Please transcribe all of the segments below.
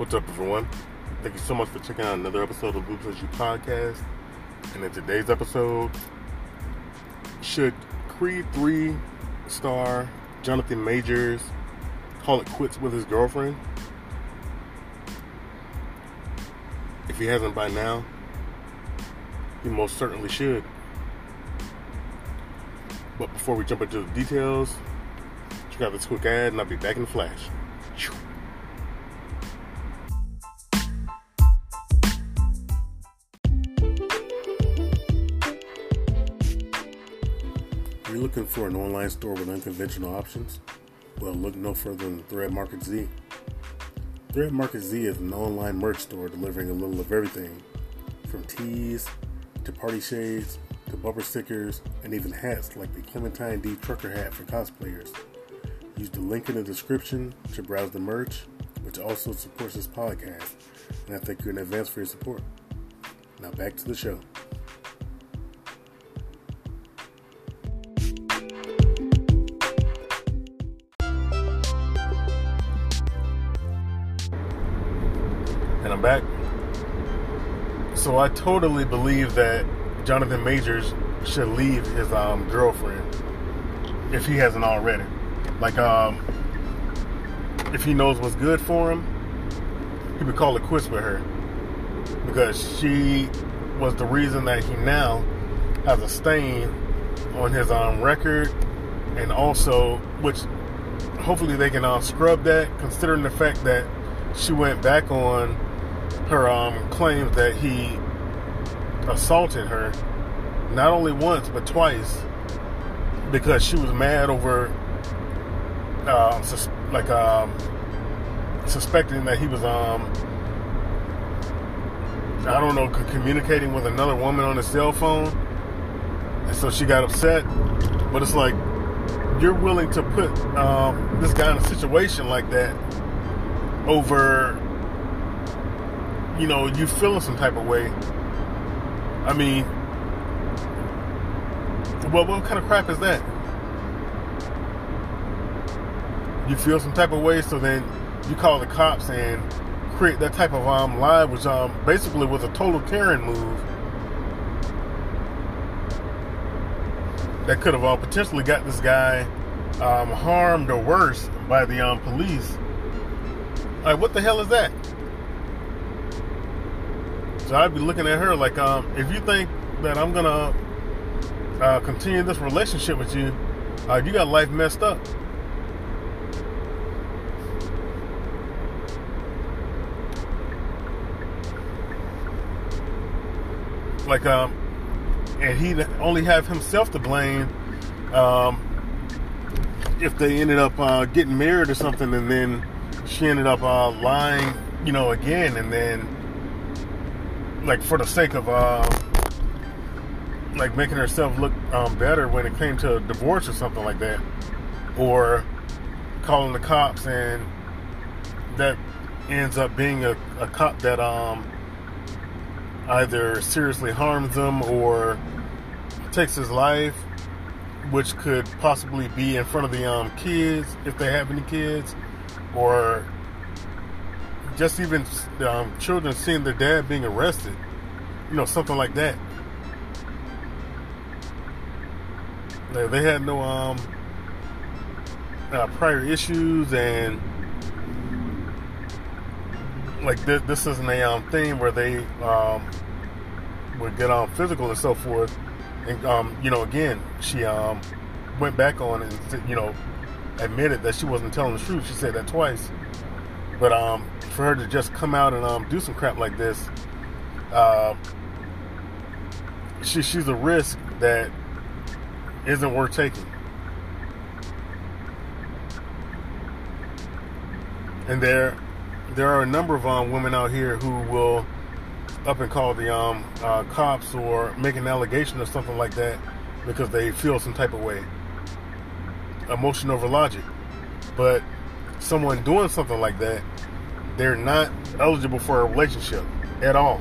What's up, everyone? Thank you so much for checking out another episode of Blu Plus You podcast. And in today's episode, should Creed 3 star Jonathan Majors call it quits with his girlfriend? If he hasn't by now, he most certainly should. But before we jump into the details, check out this quick ad and I'll be back in the flash. Looking for an online store with unconventional options? Well, look no further than Thread Market Z. Thread Market Z is an online merch store delivering a little of everything from tees to party shades to bumper stickers and even hats like the Clementine D trucker hat for cosplayers. Use the link in the description to browse the merch, which also supports this podcast, and I thank you in advance for your support. Now back to the show. So I totally believe that Jonathan Majors should leave his um, girlfriend if he hasn't already. Like, um, if he knows what's good for him, he would call it quits with her because she was the reason that he now has a stain on his um, record, and also, which hopefully they can uh, scrub that, considering the fact that she went back on her um, claims that he assaulted her not only once but twice because she was mad over uh, sus- like um, suspecting that he was um I don't know communicating with another woman on his cell phone. And so she got upset. But it's like you're willing to put um, this guy in a situation like that over you know, you feeling some type of way. I mean, well, what kind of crap is that? You feel some type of way, so then you call the cops and create that type of um lie, which um basically was a total Karen move that could have uh, potentially got this guy um, harmed or worse by the um police. Like, what the hell is that? So I'd be looking at her like, um, if you think that I'm gonna uh, continue this relationship with you, uh, you got life messed up. Like, um, and he'd only have himself to blame um, if they ended up uh, getting married or something, and then she ended up uh, lying, you know, again, and then like for the sake of uh, like making herself look um, better when it came to a divorce or something like that, or calling the cops and that ends up being a, a cop that um, either seriously harms them or takes his life, which could possibly be in front of the um, kids if they have any kids, or just even um, children seeing their dad being arrested, you know, something like that. They, they had no um, uh, prior issues, and like this, this isn't a um, thing where they um, would get on um, physical and so forth. And um, you know, again, she um, went back on and you know admitted that she wasn't telling the truth. She said that twice. But um, for her to just come out and um, do some crap like this, uh, she, she's a risk that isn't worth taking. And there, there are a number of um, women out here who will up and call the um, uh, cops or make an allegation or something like that because they feel some type of way. Emotion over logic. But someone doing something like that, they're not eligible for a relationship at all.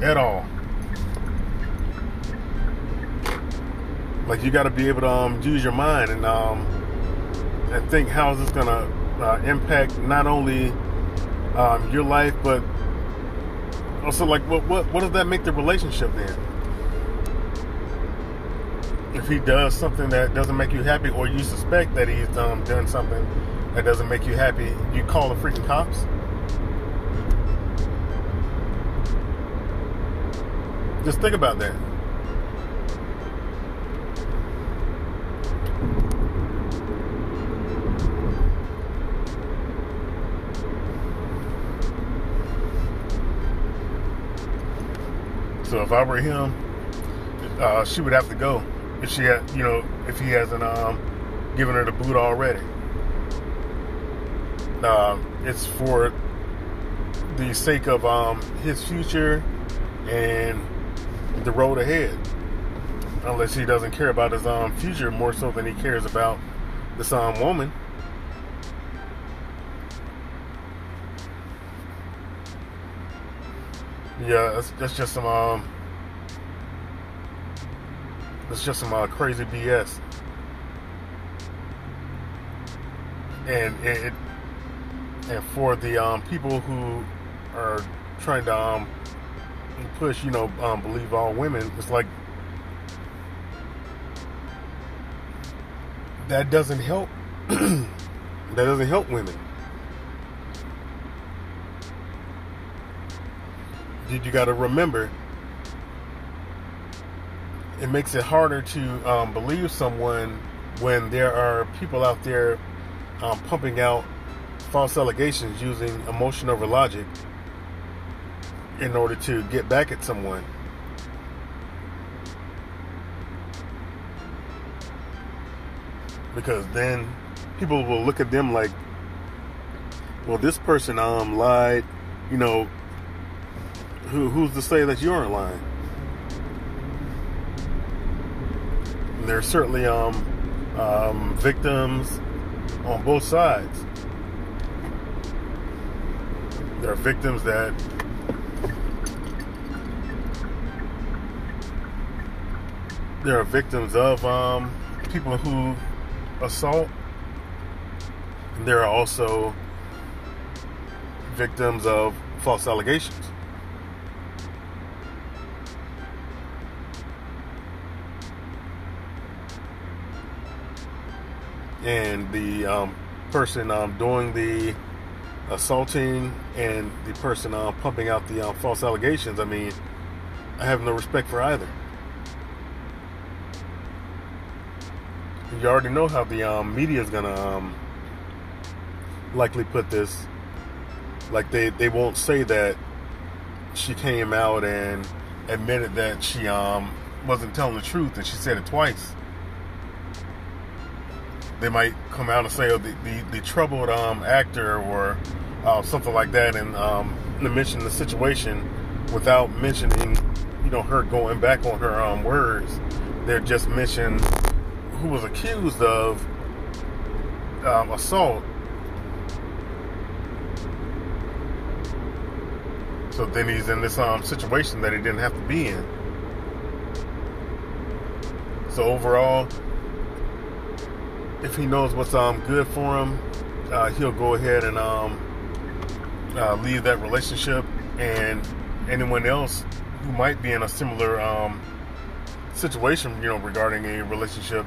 At all. Like you got to be able to um, use your mind and um, and think how is this gonna uh, impact not only um, your life, but also like what what what does that make the relationship then? If he does something that doesn't make you happy, or you suspect that he's um, done something that doesn't make you happy, you call the freaking cops. Just think about that. So if I were him, uh, she would have to go if she had, you know, if he hasn't um, given her the boot already. Uh, it's for the sake of um, his future and the road ahead. Unless he doesn't care about his um, future more so than he cares about this um, woman. Yeah, that's, that's just some um, that's just some uh, crazy BS. And it, and for the um, people who are trying to um, push, you know, um, believe all women, it's like that doesn't help. that doesn't help women. Did you got to remember it makes it harder to um, believe someone when there are people out there um, pumping out false allegations using emotion over logic in order to get back at someone. Because then people will look at them like, well, this person um lied, you know, who, who's to say that you aren't lying? And are certainly um, um, victims on both sides. There are victims that there are victims of um, people who assault. And there are also victims of false allegations. And the um, person um, doing the assaulting and the person um, pumping out the um, false allegations, I mean, I have no respect for either. You already know how the um, media is gonna um, likely put this. Like they, they won't say that she came out and admitted that she um, wasn't telling the truth, and she said it twice they might come out and say, "Oh, the the, the troubled um, actor" or uh, something like that, and um, mention the situation without mentioning, you know, her going back on her um, words. They're just mention who was accused of um, assault. So then he's in this um, situation that he didn't have to be in. So overall, if he knows what's um good for him, uh, he'll go ahead and um uh, leave that relationship. And anyone else who might be in a similar um situation, you know, regarding a relationship,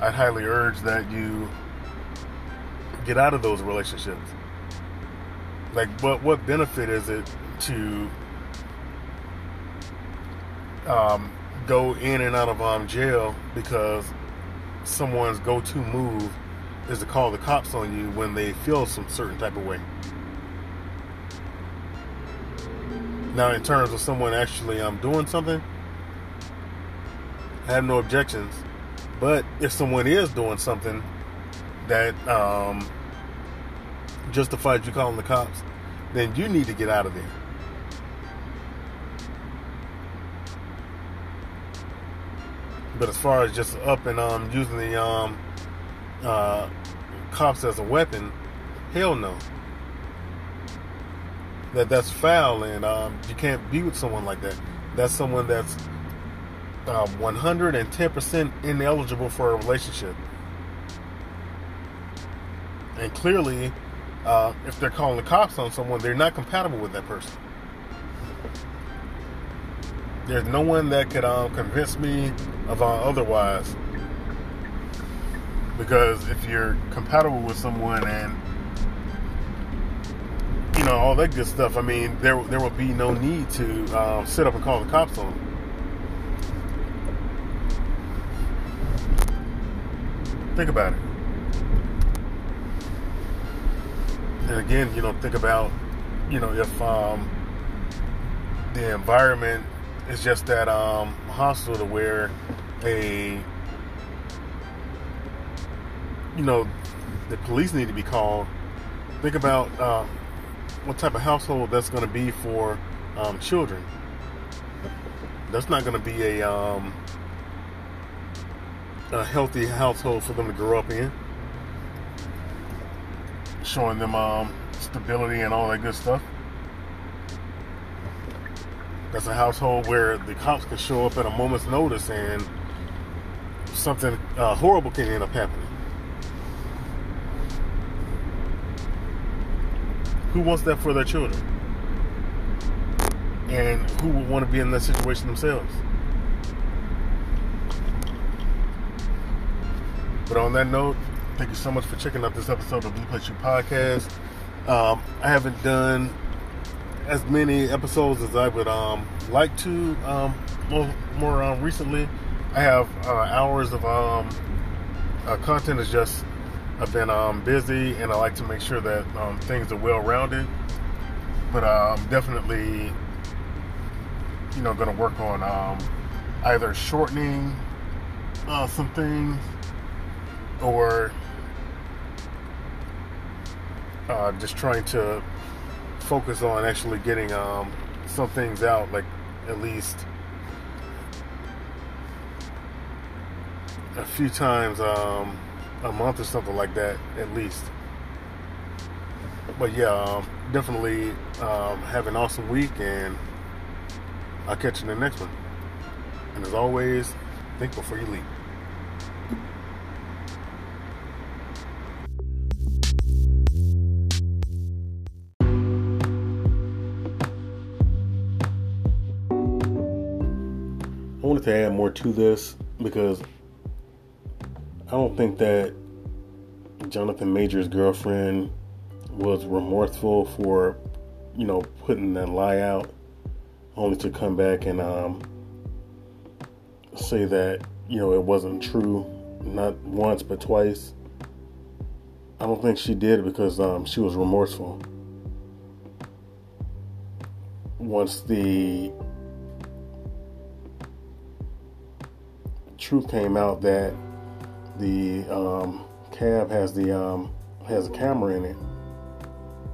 I'd highly urge that you get out of those relationships. Like, what what benefit is it to um, go in and out of um, jail because someone's go-to move is to call the cops on you when they feel some certain type of way. Now, in terms of someone actually um, doing something, I have no objections. But if someone is doing something that um, justifies you calling the cops, then you need to get out of there. But as far as just up and um, using the um, uh, cops as a weapon, hell no. That that's foul, and um, you can't be with someone like that. That's someone that's uh, 110% ineligible for a relationship. And clearly, uh, if they're calling the cops on someone, they're not compatible with that person. There's no one that could um, convince me of uh, otherwise. Because if you're compatible with someone and you know all that good stuff, I mean, there there would be no need to um, sit up and call the cops on them. Think about it. And again, you know, think about, you know, if um, the environment is just that um, hostile to where a, you know, the police need to be called. Think about uh, what type of household that's going to be for um, children. That's not going to be a um, a healthy household for them to grow up in showing them um, stability and all that good stuff. That's a household where the cops can show up at a moment's notice and something uh, horrible can end up happening. Who wants that for their children? And who would want to be in that situation themselves? But on that note, Thank you so much for checking out this episode of Blu Plus You Podcast. Um, I haven't done as many episodes as I would um, like to um, more, more um, recently. I have uh, hours of um, uh, content. Is just I've been um, busy, and I like to make sure that things are well rounded. But I'm definitely, you know, going to work on either shortening uh, some things or uh, just trying to focus on actually getting um, some things out, like at least a few times um, a month or something like that, at least. But yeah, um, definitely um, have an awesome week, and I'll catch you in the next one. And as always, think before you leap. To add more to this because I don't think that Jonathan Majors' girlfriend was remorseful for, you know, putting that lie out, only to come back and um, say that, you know, it wasn't true, not once but twice. I don't think she did because um, she was remorseful. Once the truth came out that the um, cab has the um, has a camera in it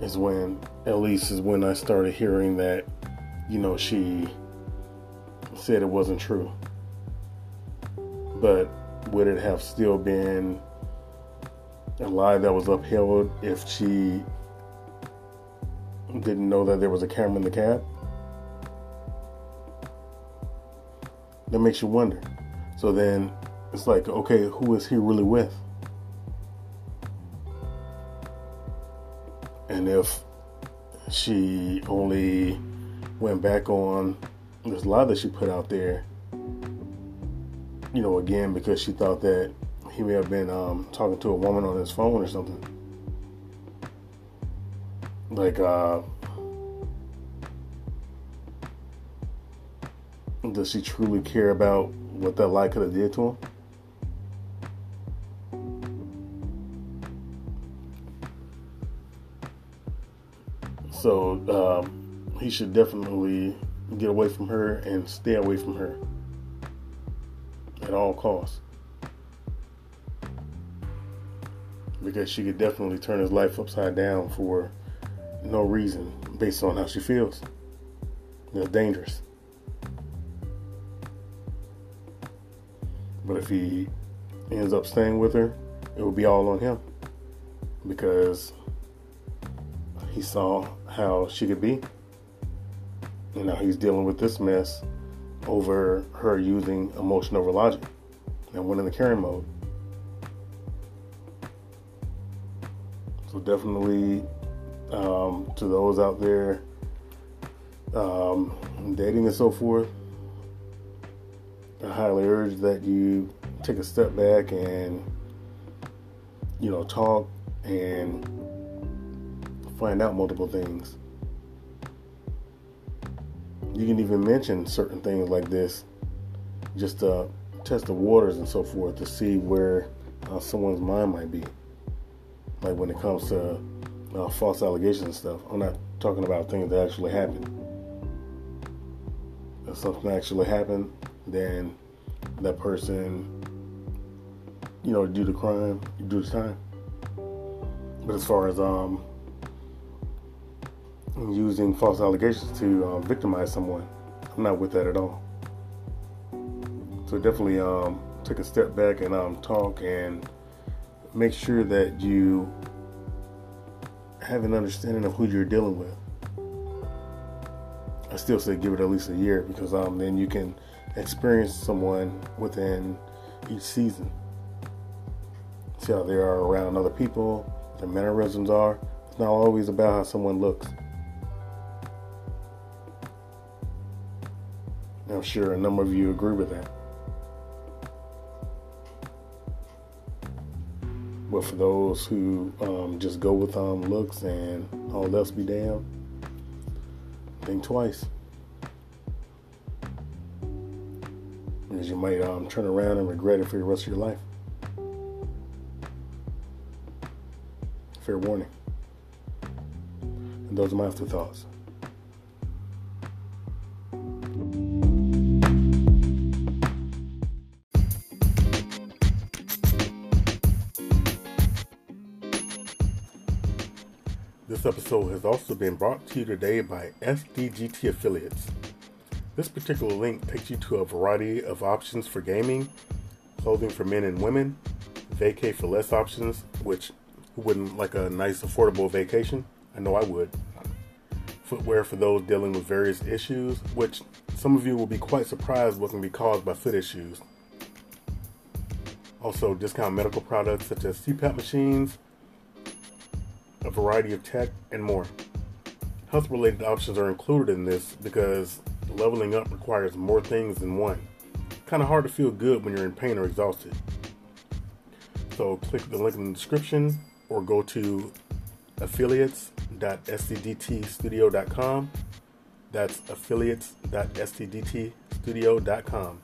is when at least is when I started hearing that you know she said it wasn't true. But would it have still been a lie that was upheld if she didn't know that there was a camera in the cab? That makes you wonder so then it's like, okay, who is he really with? And if she only went back on this lie that she put out there, you know, again, because she thought that he may have been um, talking to a woman on his phone or something. Like, uh, does she truly care about what that light could have did to him. So um, he should definitely get away from her and stay away from her at all costs. Because she could definitely turn his life upside down for no reason based on how she feels. That's dangerous. But if he ends up staying with her, it will be all on him because he saw how she could be. And now he's dealing with this mess over her using emotion over logic and went in the Karen mode. So definitely um, to those out there um, dating and so forth, I highly urge that you take a step back and you know talk and find out multiple things. You can even mention certain things like this just to test the waters and so forth to see where uh, someone's mind might be. Like when it comes to uh, false allegations and stuff. I'm not talking about things that actually happened. If something actually happened, then that person, you know, do the crime, do the time. But as far as um, using false allegations to uh, victimize someone, I'm not with that at all. So definitely um, take a step back and um, talk and make sure that you have an understanding of who you're dealing with. I still say give it at least a year because um, then you can experience someone within each season. See how they are around other people, their mannerisms are. It's not always about how someone looks. I'm sure a number of you agree with that. But for those who um, just go with um, looks and all else be damned, think twice. You might um, turn around and regret it for the rest of your life. Fair warning. And those are my afterthoughts. This episode has also been brought to you today by SDGT Affiliates. This particular link takes you to a variety of options for gaming, clothing for men and women, vacay for less options, which who wouldn't like a nice affordable vacation? I know I would. Footwear for those dealing with various issues, which some of you will be quite surprised what can be caused by foot issues. Also, discount medical products such as CPAP machines, a variety of tech, and more. Health related options are included in this because leveling up requires more things than one. Kind of hard to feel good when you're in pain or exhausted. So click the link in the description or go to affiliates.sdgtstudio.com. That's affiliates.sdgtstudio.com.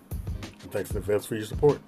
And thanks in advance for your support.